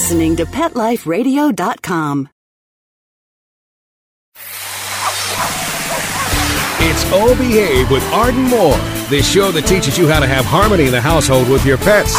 listening to PetLifeRadio.com. It's Oh Behave with Arden Moore, the show that teaches you how to have harmony in the household with your pets.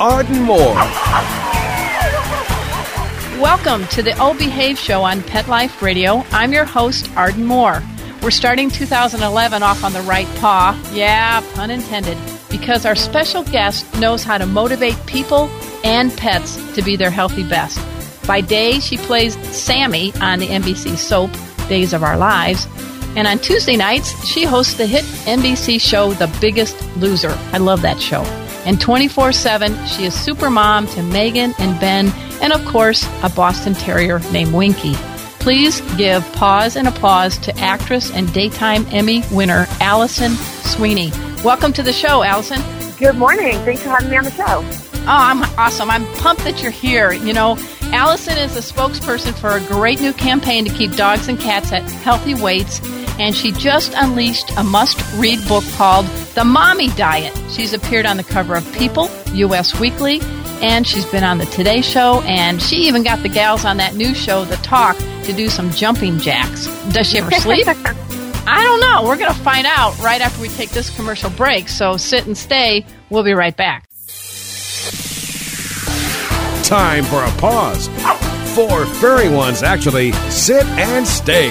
Arden Moore. Welcome to the Oh Behave Show on Pet Life Radio. I'm your host, Arden Moore. We're starting 2011 off on the right paw. Yeah, pun intended. Because our special guest knows how to motivate people and pets to be their healthy best. By day, she plays Sami on the NBC soap Days of Our Lives. And on Tuesday nights, she hosts the hit NBC show The Biggest Loser. I love that show. And 24 7, she is super mom to Megan and Ben, and of course, a Boston Terrier named Winky. Please give pause and applause to actress and daytime Emmy winner Alison Sweeney. Welcome to the show, Alison. Good morning. Thanks for having me on the show. Oh, I'm awesome. I'm pumped that you're here. You know, Alison is a spokesperson for a great new campaign to keep dogs and cats at healthy weights, and she just unleashed a must read book called The Mommy Diet. She's appeared on the cover of People, US Weekly, and she's been on the Today Show, and she even got the gals on that new show, The Talk, to do some jumping jacks. Does she ever sleep? I don't know. We're going to find out right after we take this commercial break. So sit and stay. We'll be right back. Time for a pause. Four furry ones actually sit and stay.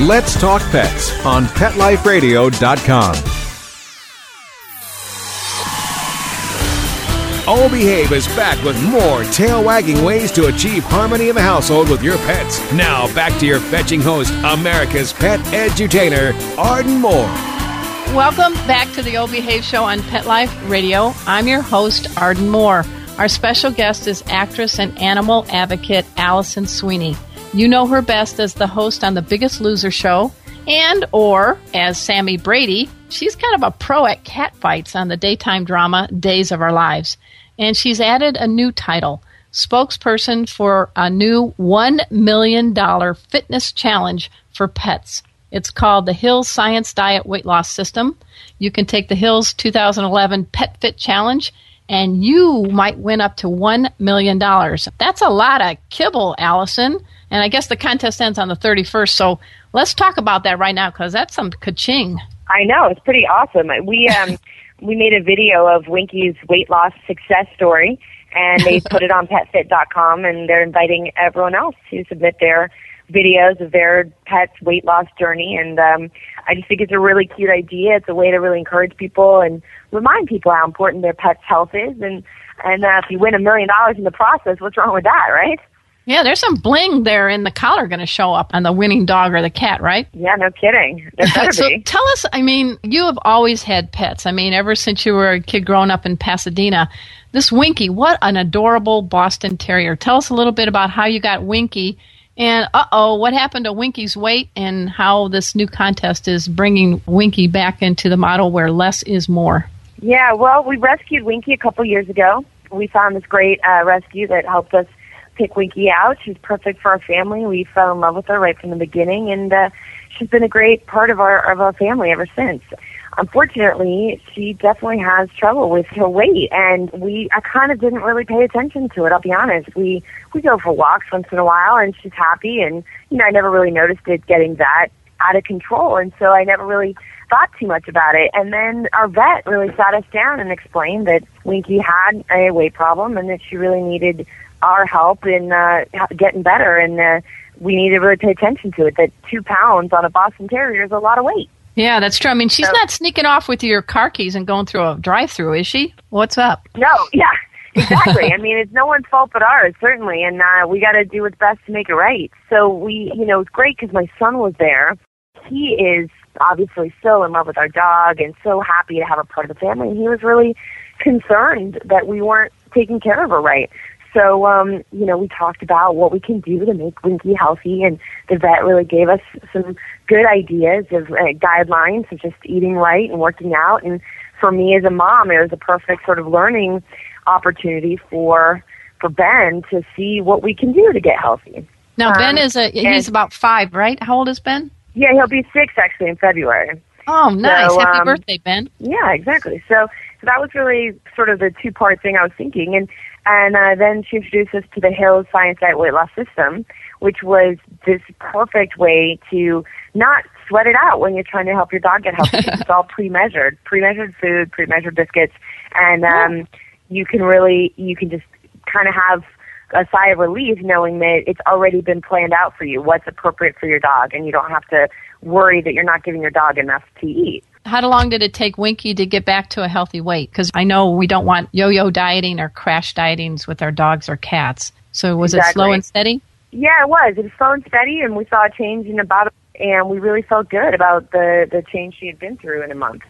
Let's talk pets on PetLifeRadio.com. Oh Behave is back with more tail wagging ways to achieve harmony in the household with your pets. Now back to your fetching host, America's pet edutainer, Arden Moore. Welcome back to the O Behave Show on Pet Life Radio. I'm your host, Arden Moore. Our special guest is actress and animal advocate Alison Sweeney. You know her best as the host on The Biggest Loser show and or as Sami Brady. She's kind of a pro at cat fights on the daytime drama Days of Our Lives. And she's added a new title, spokesperson for a new $1 million fitness challenge for pets. It's called the Hills Science Diet Weight Loss System. You can take the Hills 2011 Pet Fit Challenge and you might win up to $1 million. That's a lot of kibble, Alison. And I guess the contest ends on the 31st. So let's talk about that right now because that's some ka-ching. I know it's pretty awesome. We um we made a video of Winky's weight loss success story, and they put it on PetFit.com, and they're inviting everyone else to submit their videos of their pet's weight loss journey. And um, I just think it's a really cute idea. It's a way to really encourage people and remind people how important their pet's health is. And and uh, if you win a million dollars in the process, what's wrong with that, right? Yeah, there's some bling there in the collar going to show up on the winning dog or the cat, right? Yeah, no kidding. So be. tell us, I mean, you have always had pets. I mean, ever since you were a kid growing up in Pasadena. This Winky, what an adorable Boston Terrier. Tell us a little bit about how you got Winky and uh oh, what happened to Winky's weight and how this new contest is bringing Winky back into the model where less is more. Yeah, well, we rescued Winky a couple years ago. We found this great uh, rescue that helped us pick Winky out. She's perfect for our family. We fell in love with her right from the beginning, and uh, she's been a great part of our of our family ever since. Unfortunately, she definitely has trouble with her weight, and we I kind of didn't really pay attention to it. I'll be honest. We we go for walks once in a while, and she's happy, and you know I never really noticed it getting that out of control, and so I never really thought too much about it. And then our vet really sat us down and explained that Winky had a weight problem and that she really needed our help in uh, getting better, and uh, we need to really pay attention to it. That two pounds on a Boston Terrier is a lot of weight. Yeah, that's true. I mean, she's so, not sneaking off with your car keys and going through a drive-through, is she? What's up? No, yeah, exactly. I mean, it's no one's fault but ours, certainly, and uh, we got to do what's best to make it right. So we, you know, it's great because my son was there. He is obviously so in love with our dog and so happy to have her part of the family. And he was really concerned that we weren't taking care of her right. So, um, you know, we talked about what we can do to make Winky healthy, and the vet really gave us some good ideas of uh, guidelines of just eating right and working out. And for me as a mom, it was a perfect sort of learning opportunity for for Ben to see what we can do to get healthy. Now, um, Ben is a he's about five, right? How old is Ben? Yeah, he'll be six actually in February. Oh, nice! So, Happy um, birthday, Ben. Yeah, exactly. So, so that was really sort of the two part thing I was thinking, and and uh, then she introduced us to the Hills Science Diet Weight Loss System, which was this perfect way to not sweat it out when you're trying to help your dog get healthy. it's all pre-measured, pre-measured food, pre-measured biscuits, and um, you can really, you can just kind of have a sigh of relief knowing that it's already been planned out for you, what's appropriate for your dog, and you don't have to worry that you're not giving your dog enough to eat. How long did it take Winky to get back to a healthy weight? Because I know we don't want yo-yo dieting or crash dietings with our dogs or cats. So was exactly. it slow and steady? Yeah, it was. It was slow and steady, and we saw a change in the about, and we really felt good about the the change she had been through in a month.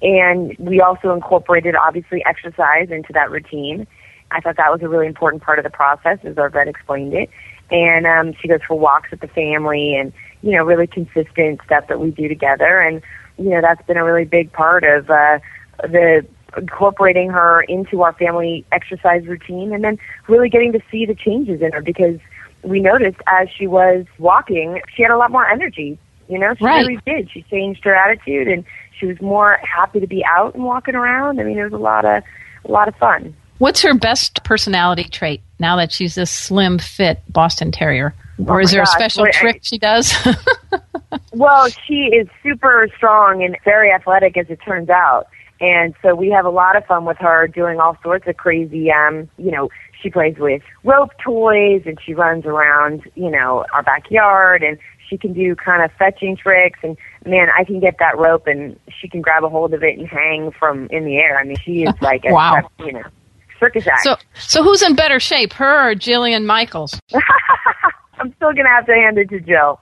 And we also incorporated obviously exercise into that routine. I thought that was a really important part of the process, as our vet explained it. And um, she goes for walks with the family, and you know, really consistent stuff that we do together. And you know, that's been a really big part of uh, the incorporating her into our family exercise routine and then really getting to see the changes in her because we noticed as she was walking, she had a lot more energy. You know, she right. really did. She changed her attitude and she was more happy to be out and walking around. I mean, it was a lot of a lot of fun. What's her best personality trait now that she's this slim, fit Boston Terrier? Or oh is there gosh. a special Wait, trick she does? well, she is super strong and very athletic, as it turns out. And so we have a lot of fun with her doing all sorts of crazy, um, you know, she plays with rope toys and she runs around, you know, our backyard and she can do kind of fetching tricks and man, I can get that rope and she can grab a hold of it and hang from in the air. I mean, she is like a, wow. you know, circus act. So, so who's in better shape, her or Jillian Michaels? I'm still gonna have to hand it to Jill.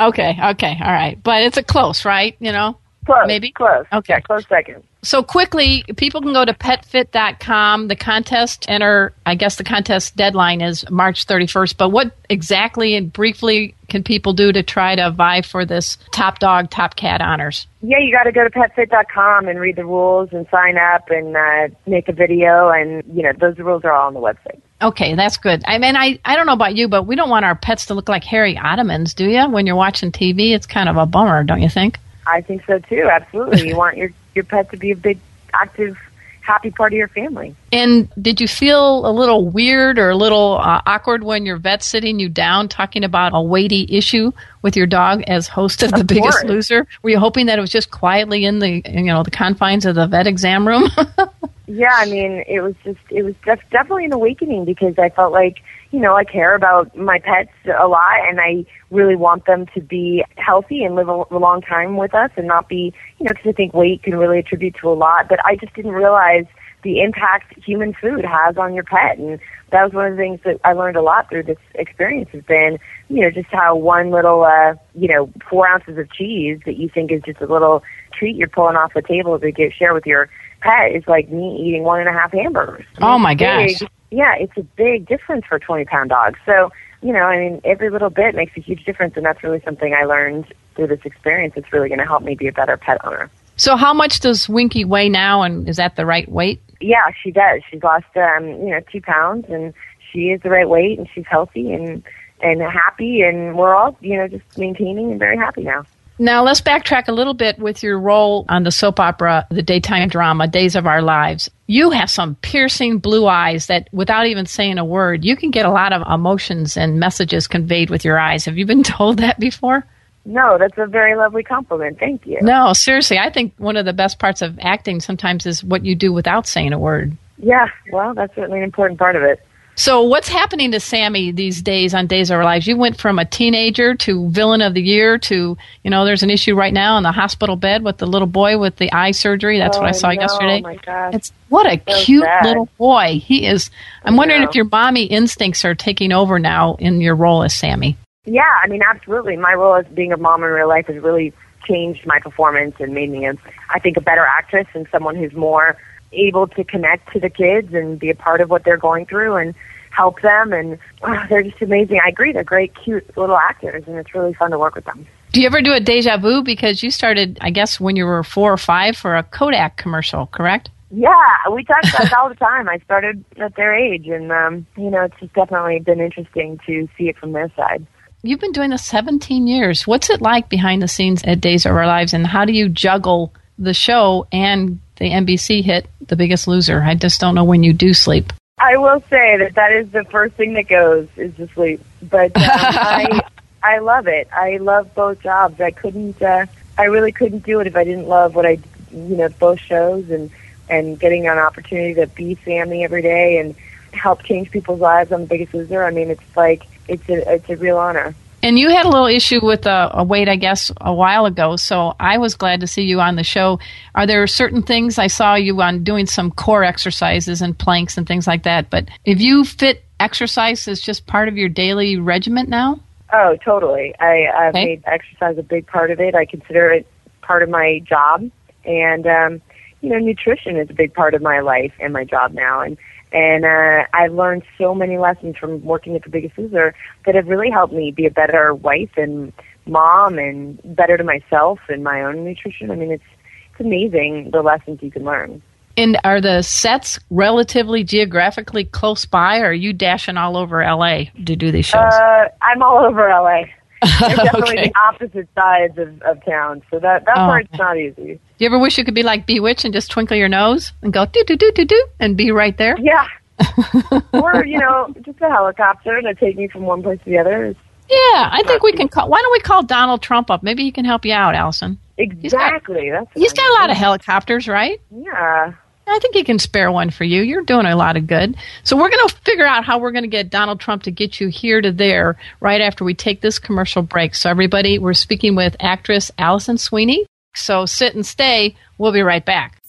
Okay, okay, all right, but it's a close, right? You know, close, maybe close. Okay, yeah, close second. So quickly, people can go to petfit.com. The contest enter, I guess the contest deadline is March 31st. But what exactly and briefly can people do to try to vie for this top dog, top cat honors? Yeah, you got to go to petfit.com and read the rules and sign up and uh, make a video. And, you know, those rules are all on the website. Okay, that's good. I mean, I, I don't know about you, but we don't want our pets to look like hairy ottomans, do you? When you're watching TV, it's kind of a bummer, don't you think? I think so too. Absolutely. you want your your pet to be a big, active, happy part of your family. And did you feel a little weird or a little uh, awkward when your vet's sitting you down talking about a weighty issue with your dog as host of The of Biggest. Loser? Were you hoping that it was just quietly in the you know the confines of the vet exam room? yeah, I mean, it was just it was def- definitely an awakening because I felt like you know, I care about my pets a lot and I really want them to be healthy and live a, a long time with us and not be, you know, because I think weight can really attribute to a lot, but I just didn't realize the impact human food has on your pet. And that was one of the things that I learned a lot through this experience has been, you know, just how one little, uh, you know, four ounces of cheese that you think is just a little treat you're pulling off the table to get share with your pet is like me eating one and a half hamburgers. oh my gosh. Big, yeah, it's a big difference for 20 pound dogs. So, you know, I mean, every little bit makes a huge difference, and that's really something I learned through this experience. It's really going to help me be a better pet owner. So, how much does Winky weigh now, and is that the right weight? yeah, she does. She's lost um, you know two pounds, and she is the right weight, and she's healthy and and happy, and we're all you know just maintaining and very happy now. Now, let's backtrack a little bit with your role on the soap opera, the daytime drama, Days of Our Lives. You have some piercing blue eyes that, without even saying a word, you can get a lot of emotions and messages conveyed with your eyes. Have you been told that before? No, that's a very lovely compliment. Thank you. No, seriously, I think one of the best parts of acting sometimes is what you do without saying a word. Yeah, well, that's certainly an important part of it. So, what's happening to Sami these days on Days of Our Lives? You went from a teenager to villain of the year to, you know, there's an issue right now in the hospital bed with the little boy with the eye surgery. That's oh, what I oh, saw know. yesterday. Oh my God. It's what a So cute sad. little boy. He is. I'm I wondering know. if your mommy instincts are taking over now in your role as Sami. Yeah, I mean, absolutely. My role as being a mom in real life has really changed my performance and made me, a, I think, a better actress and someone who's more able to connect to the kids and be a part of what they're going through and help them. And wow, they're just amazing. I agree. They're great, cute little actors, and it's really fun to work with them. Do you ever do a deja vu? Because you started, I guess, when you were four or five for a Kodak commercial, correct? Yeah, we talk about that all the time. I started at their age, and um, you know, it's just definitely been interesting to see it from their side. You've been doing this 17 years. What's it like behind the scenes at Days of Our Lives, and how do you juggle the show and the NBC hit The Biggest Loser? I just don't know when you do sleep. I will say that that is the first thing that goes is to sleep. But um, I I love it. I love both jobs. I couldn't. Uh, I really couldn't do it if I didn't love what I, you know, both shows and and getting an opportunity to be Sami every day and help change people's lives on The Biggest Loser. I mean, it's like it's a it's a real honor. And you had a little issue with a, a weight, I guess, a while ago. So I was glad to see you on the show. Are there certain things I saw you on doing some core exercises and planks and things like that? But if you fit exercise as just part of your daily regiment now, Oh, totally. I, I've Okay. made exercise a big part of it. I consider it part of my job, and um, you know, nutrition is a big part of my life and my job now. And and uh, I've learned so many lessons from working at The Biggest Loser that have really helped me be a better wife and mom, and better to myself and my own nutrition. I mean, it's it's amazing the lessons you can learn. and are the sets relatively geographically close by, or are you dashing all over LA to do these shows? Uh, I'm all over LA. They're definitely Okay. the opposite sides of, of town, so that that Oh. part's not easy. Do you ever wish you could be like Bewitched and just twinkle your nose and go do do do do do and be right there? Yeah. or, you know, just a helicopter to take me from one place to the other. Yeah, I think we can call. Why don't we call Donald Trump up? Maybe he can help you out, Alison. Exactly. That's He's got a lot of helicopters, right? Yeah. I think he can spare one for you. You're doing a lot of good. So we're going to figure out how we're going to get Donald Trump to get you here to there right after we take this commercial break. So everybody, we're speaking with actress Alison Sweeney. So sit and stay. We'll be right back.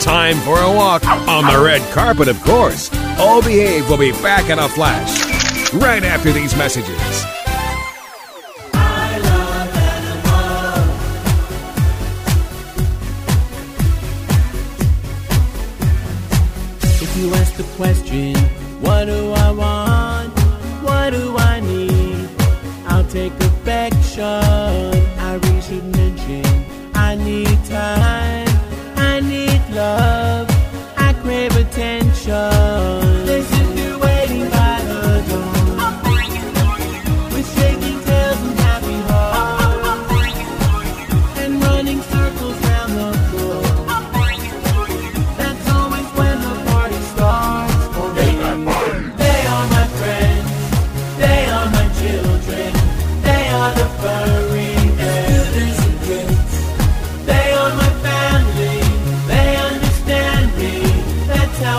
Time for a walk on the red carpet, of course. All Behave will be back in a flash right after these messages. The question, what do I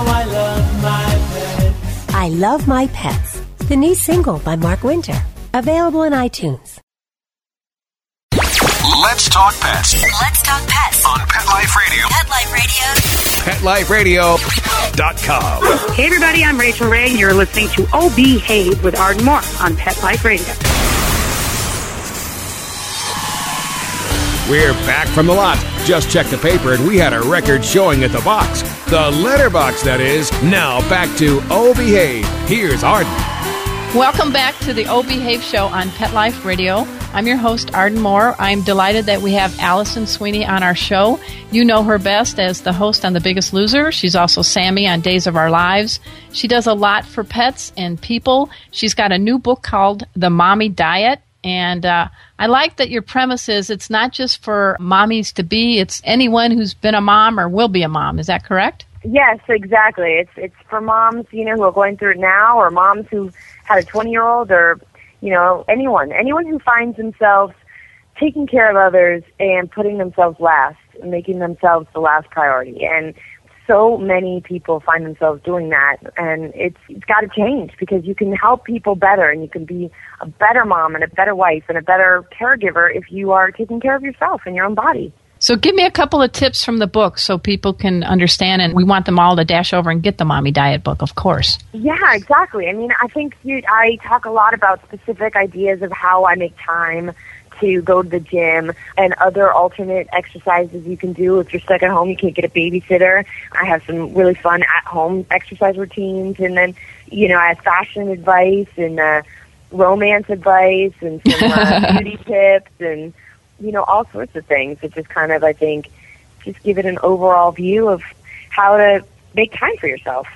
I love my pets. Love My Pets, the new single by Mark Winter. Available in iTunes. Let's talk pets Let's talk pets. on Pet Life Radio. Pet Life Radio. PetLifeRadio.com. Hey everybody, I'm Rachael Ray, and you're listening to Oh Behave with Arden Moore on Pet Life Radio. We're back from the lot. Just checked the paper and we had a record showing at the box. The letterbox, that is. Now back to Oh Behave. Here's Arden. Welcome back to the O Behave Show on Pet Life Radio. I'm your host, Arden Moore. I'm delighted that we have Alison Sweeney on our show. You know her best as the host on The Biggest Loser. She's also Sami on Days of Our Lives. She does a lot for pets and people. She's got a new book called The Mommy Diet. And uh, I like that your premise is it's not just for mommies to be, it's anyone who's been a mom or will be a mom. Is that correct? Yes, exactly. It's it's for moms, you know, who are going through it now, or moms who had a 20 year old, or you know, anyone, anyone who finds themselves taking care of others and putting themselves last, making themselves the last priority. And so many people find themselves doing that, and it's it's got to change because you can help people better, and you can be a better mom and a better wife and a better caregiver if you are taking care of yourself and your own body. So, give me a couple of tips from the book so people can understand. And we want them all to dash over and get the Mommy Diet book, of course. Yeah, exactly. I mean, I think you, I talk a lot about specific ideas of how I make time to go to the gym and other alternate exercises you can do if you're stuck at home you can't get a babysitter i have some really fun at home exercise routines and then you know i have fashion advice and uh romance advice and some uh, beauty tips and you know, all sorts of things that just kind of, I think, just give it an overall view of how to make time for yourself.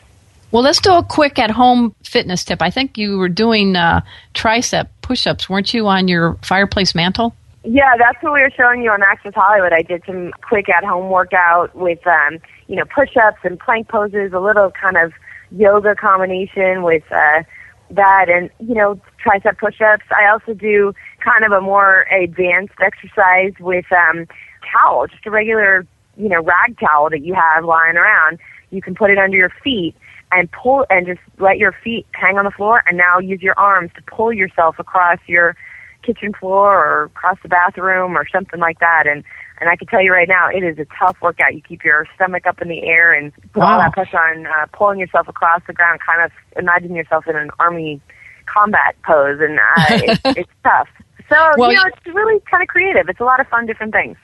Well, let's do a quick at home fitness tip. I think you were doing uh, tricep push ups, weren't you, on your fireplace mantle? Yeah, that's what we were showing you on Access Hollywood. I did some quick at home workout with, um, you know, push ups and plank poses, a little kind of yoga combination with uh, that, and, you know, tricep push ups. I also do kind of a more advanced exercise with um, towel, just a regular, you know, rag towel that you have lying around. You can put it under your feet and pull and just let your feet hang on the floor and now use your arms to pull yourself across your kitchen floor or across the bathroom or something like that and and I can tell you right now, it is a tough workout. You keep your stomach up in the air and put wow. all that pressure on uh, pulling yourself across the ground. Kind of imagine yourself in an army combat pose, and uh, it's, it's tough. So well, you know, it's really kind of creative. It's a lot of fun, different things.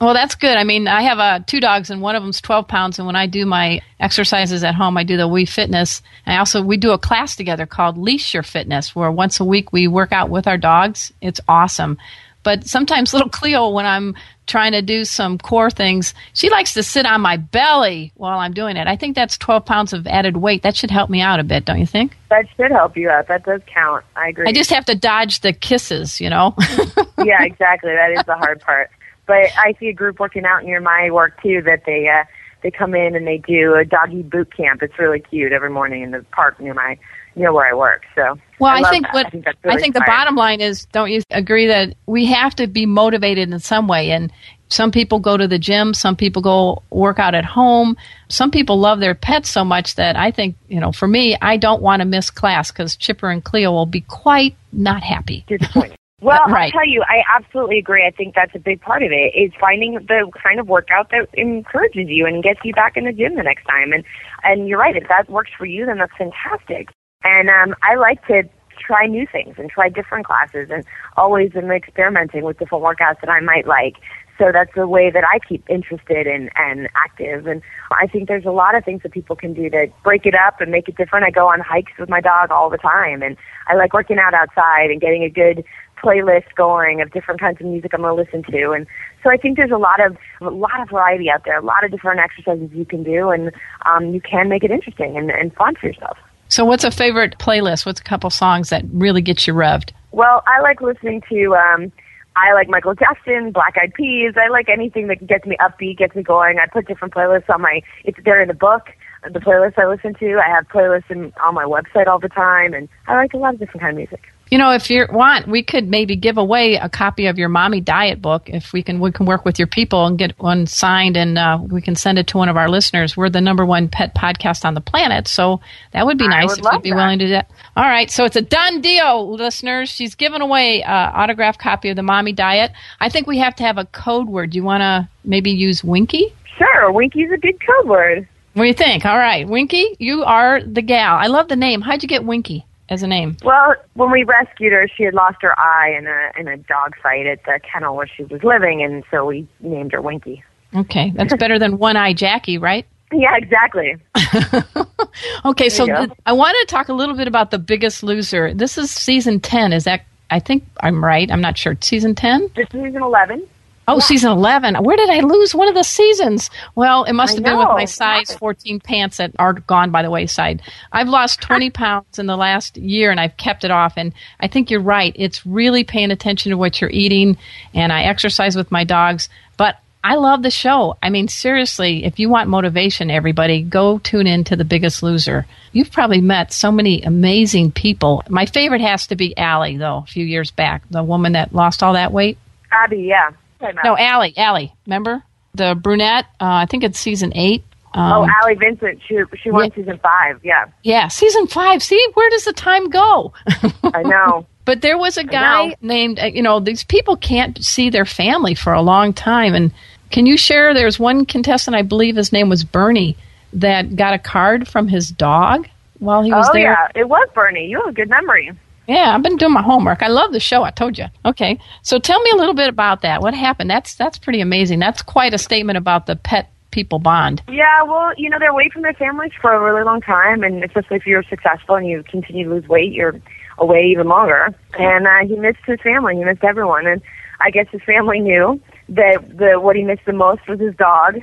Well, that's good. I mean, I have uh, two dogs, and one of them's 12 pounds. And when I do my exercises at home, I do the Wii Fitness. And I also we do a class together called Leash Your Fitness, where once a week we work out with our dogs. It's awesome. But sometimes little Cleo, when I'm trying to do some core things, she likes to sit on my belly while I'm doing it. I think that's 12 pounds of added weight. That should help me out a bit, don't you think? That should help you out. That does count. I agree. I just have to dodge the kisses, you know? yeah, exactly. That is the hard part. But I see a group working out near my work too that they uh they come in and they do a doggy boot camp. It's really cute every morning in the park near my near where I work. So well, I, I think that. what I think, really I think the bottom line is, don't you agree that we have to be motivated in some way? And some people go to the gym, some people go work out at home. Some people love their pets so much that I think, you know, for me, I don't want to miss class because Chipper and Cleo will be quite not happy. Disappointed. Well, right. I'll tell you, I absolutely agree. I think that's a big part of it is finding the kind of workout that encourages you and gets you back in the gym the next time. And and you're right, if that works for you, then that's fantastic. And um, I like to try new things and try different classes and always am experimenting with different workouts that I might like. So that's the way that I keep interested and, and active. And I think there's a lot of things that people can do to break it up and make it different. I go on hikes with my dog all the time and I like working out outside and getting a good playlist going of different kinds of music I'm going to listen to. And so I think there's a lot of a lot of variety out there, a lot of different exercises you can do, and um, you can make it interesting and, and fun for yourself. So, what's a favorite playlist? What's a couple songs that really get you revved? Well, I like listening to. Um, I like Michael Jackson, Black Eyed Peas. I like anything that gets me upbeat, gets me going. I put different playlists on my. It's there in the book. The playlists I listen to. I have playlists in, on my website all the time, and I like a lot of different kind of music. You know, if you want, we could maybe give away a copy of your mommy diet book. If we can, we can work with your people and get one signed, and uh, we can send it to one of our listeners. We're the number one pet podcast on the planet, so that would be nice would if you'd be that. willing to do that. All right, so it's a done deal, listeners. She's giving away an autographed copy of the mommy diet. I think we have to have a code word. Do you want to maybe use Winky? Sure, Winky's a good code word. What do you think? All right, Winky, you are the gal. I love the name. How'd you get Winky as a name? Well, when we rescued her, she had lost her eye in a in a dog fight at the kennel where she was living, and so we named her Winky. Okay, that's better than One Eye Jackie, right? Yeah, exactly. Okay, so There go. th- I wanted to talk a little bit about The Biggest Loser. This is season 10, is that I think I'm right. I'm not sure. Season 10? This is season 11. Oh, season 11. Where did I lose one of the seasons? Well, it must have been with my size 14 pants that are gone by the wayside. I've lost 20 pounds in the last year and I've kept it off. And I think you're right. It's really paying attention to what you're eating. And I exercise with my dogs. But I love the show. I mean, seriously, if you want motivation, everybody, go tune in to The Biggest Loser. You've probably met so many amazing people. My favorite has to be Ali, though, a few years back, the woman that lost all that weight. Abby, yeah. No, Ali, Ali, remember? The brunette, uh, I think it's season eight. Um, oh, Ali Vincent. She she won yeah. season five. Yeah, yeah, season five. See, where does the time go? I know. But there was a guy named, uh, you know, these people can't see their family for a long time. And can you share? There's one contestant, I believe his name was Bernie, that got a card from his dog while he was oh there. Oh yeah, it was Bernie. You have a good memory. Yeah, I've been doing my homework. I love the show. I told you. Okay, so tell me a little bit about that. What happened? That's that's pretty amazing. That's quite a statement about the pet people bond. Yeah, well, you know, they're away from their families for a really long time, and especially if you're successful and you continue to lose weight, you're away even longer. And uh, he missed his family. He missed everyone, and I guess his family knew that the what he missed the most was his dog,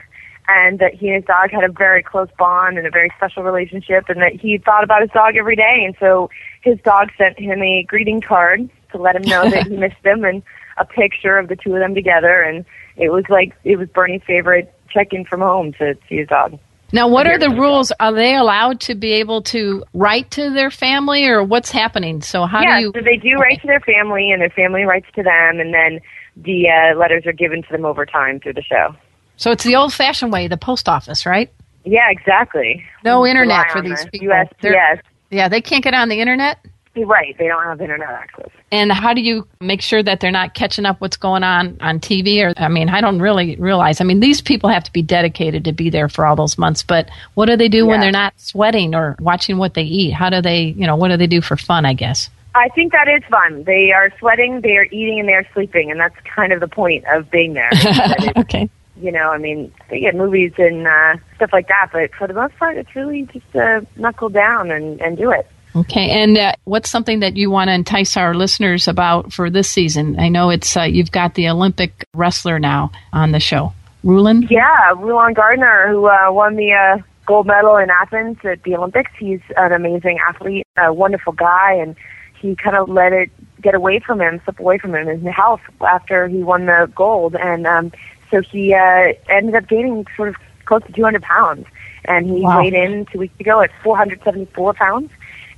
and that he and his dog had a very close bond and a very special relationship, and that he thought about his dog every day. And so his dog sent him a greeting card to let him know that he missed him, and a picture of the two of them together. And it was like it was Bernie's favorite check-in from home to see his dog. Now, what are the rules? Are they allowed to be able to write to their family, or what's happening? So how yeah, do you? so they do write to their family, and their family writes to them, and then the uh, letters are given to them over time through the show. So it's the old-fashioned way, the post office, right? Yeah, exactly. No internet for these the people. USPS. They're- Yeah, they can't get on the internet. You're right. They don't have internet access. And how do you make sure that they're not catching up what's going on on TV? Or I mean, I don't really realize. I mean, these people have to be dedicated to be there for all those months. But what do they do when they're not sweating or watching what they eat? How do they, you know, what do they do for fun? I guess. I think that is fun. They are sweating, they are eating, and they are sleeping, and that's kind of the point of being there. Okay. You know, I mean, they get movies and uh, stuff like that, but for the most part, it's really just uh, knuckle down and, and do it. Okay, and uh, what's something that you want to entice our listeners about for this season? I know it's uh, you've got the Olympic wrestler now on the show, Rulon. Yeah, Rulon Gardner, who uh, won the uh, gold medal in Athens at the Olympics. He's an amazing athlete, a wonderful guy, and he kind of let it get away from him, slip away from him, his health after he won the gold. And um, so he uh, ended up gaining sort of close to 200 pounds. And he Wow. weighed in two weeks ago at 474 pounds.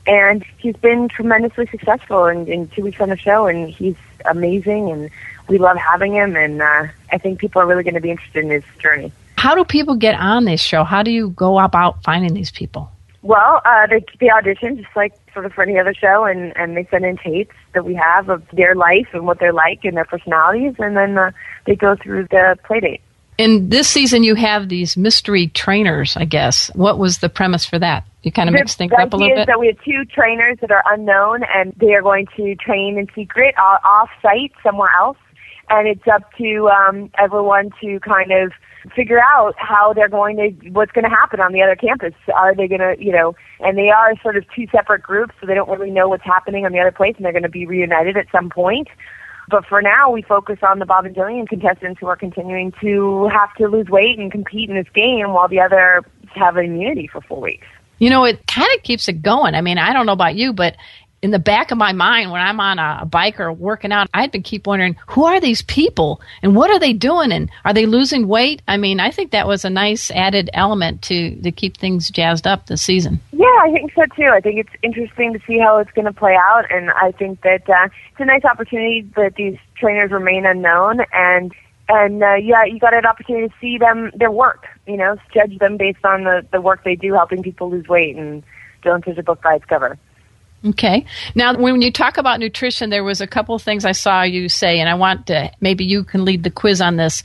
And he's been tremendously successful in, in two weeks on the show, and he's amazing, and we love having him. And uh, I think people are really going to be interested in his journey. How do people get on this show? How do you go about finding these people? Well, uh, they they audition just like sort of for any other show, and and they send in tapes that we have of their life and what they're like and their personalities, and then uh, they go through the play date. In this season, you have these mystery trainers. I guess what was the premise for that? You kind of The- mix things up a little bit. that we have two trainers that are unknown, and they are going to train in secret uh, off site somewhere else, and it's up to um, everyone to kind of figure out how they're going to what's going to happen on the other campus. Are they going to, you know, and they are sort of two separate groups, so they don't really know what's happening on the other place, and they're going to be reunited at some point. But for now, we focus on the Bob and Jillian contestants who are continuing to have to lose weight and compete in this game, while the other have immunity for four weeks. You know, it kind of keeps it going. I mean, I don't know about you, but in the back of my mind, when I'm on a, bike or working out, I'd been keep wondering, who are these people and what are they doing and are they losing weight? I mean, I think that was a nice added element to to keep things jazzed up this season. Yeah, I think so too. I think it's interesting to see how it's going to play out, and I think that uh, it's a nice opportunity that these trainers remain unknown, and and uh, yeah, you got an opportunity to see them their work. You know, judge them based on the the work they do, helping people lose weight, and don't judge a book by its cover. Okay. Now, when you talk about nutrition, there was a couple of things I saw you say, and I want to maybe you can lead the quiz on this.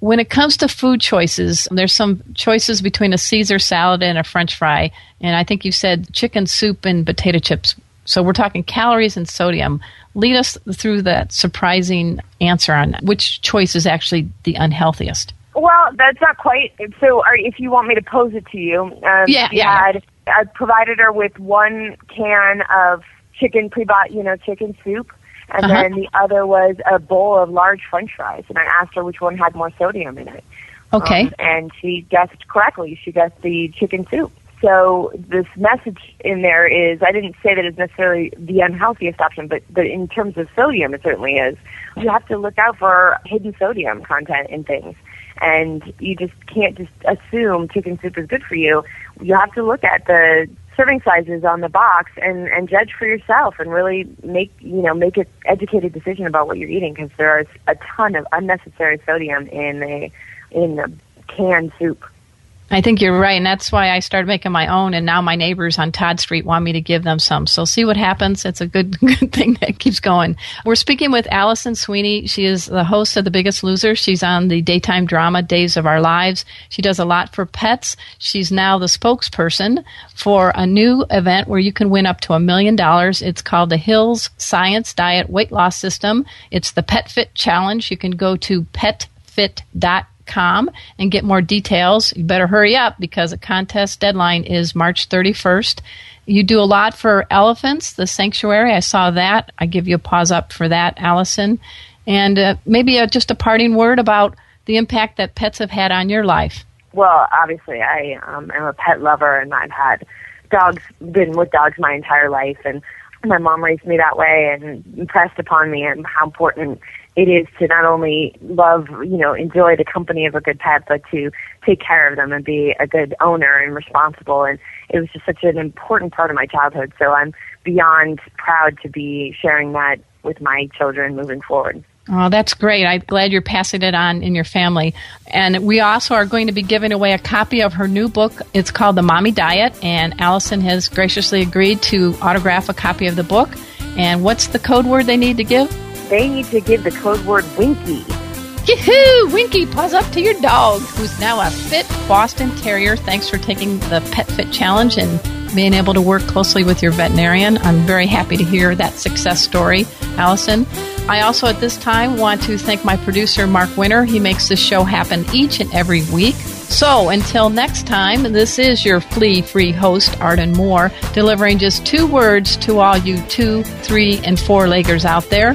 When it comes to food choices, there's some choices between a Caesar salad and a French fry, and I think you said chicken soup and potato chips. So we're talking calories and sodium. Lead us through that surprising answer on which choice is actually the unhealthiest. Well, that's not quite. So, if you want me to pose it to you, um, Yeah, yeah, had, I provided her with one can of chicken pre-bought, you know, chicken soup, and Uh-huh. then the other was a bowl of large French fries. And I asked her which one had more sodium in it. Okay. Um, and she guessed correctly. She guessed the chicken soup. So this message in there is, I didn't say that it's necessarily the unhealthiest option, but, but in terms of sodium, it certainly is. You have to look out for hidden sodium content in things. And you just can't just assume chicken soup is good for you. You have to look at the serving sizes on the box and, and judge for yourself and really make, you know, make an educated decision about what you're eating because there is a ton of unnecessary sodium in a, in a canned soup. I think you're right, and that's why I started making my own. And now my neighbors on Todd Street want me to give them some. So see what happens. It's a good good thing that keeps going. We're speaking with Alison Sweeney. She is the host of The Biggest Loser. She's on the daytime drama Days of Our Lives. She does a lot for pets. She's now the spokesperson for a new event where you can win up to a million dollars. It's called the Hills Science Diet Weight Loss System. It's the Pet Fit Challenge. You can go to petfit.com com and get more details. You better hurry up because the contest deadline is March 31st. You do a lot for elephants, the sanctuary. I saw that. I give you a pause up for that, Alison. And uh, maybe a, just a parting word about the impact that pets have had on your life. Well, obviously, I um, am a pet lover, and I've had dogs, been with dogs my entire life, and my mom raised me that way and impressed upon me and how important it is to not only love, you know, enjoy the company of a good pet, but to take care of them and be a good owner and responsible. And it was just such an important part of my childhood. So I'm beyond proud to be sharing that with my children moving forward. Oh, that's great. I'm glad you're passing it on in your family. And we also are going to be giving away a copy of her new book. It's called The Mommy Diet, and Alison has graciously agreed to autograph a copy of the book. And what's the code word they need to give? They need to give the code word Winky. Yahoo! Winky, pause up to your dog, who's now a fit Boston Terrier. Thanks for taking the Pet Fit Challenge and being able to work closely with your veterinarian. I'm very happy to hear that success story, Alison. I also, at this time, want to thank my producer, Mark Winter. He makes this show happen each and every week. So, until next time, this is your flea free host, Arden Moore, delivering just two words to all you two, three, and four leggers out there.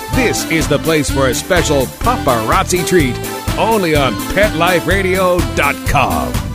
This is the place for a special paparazzi treat. Only on PetLifeRadio.com.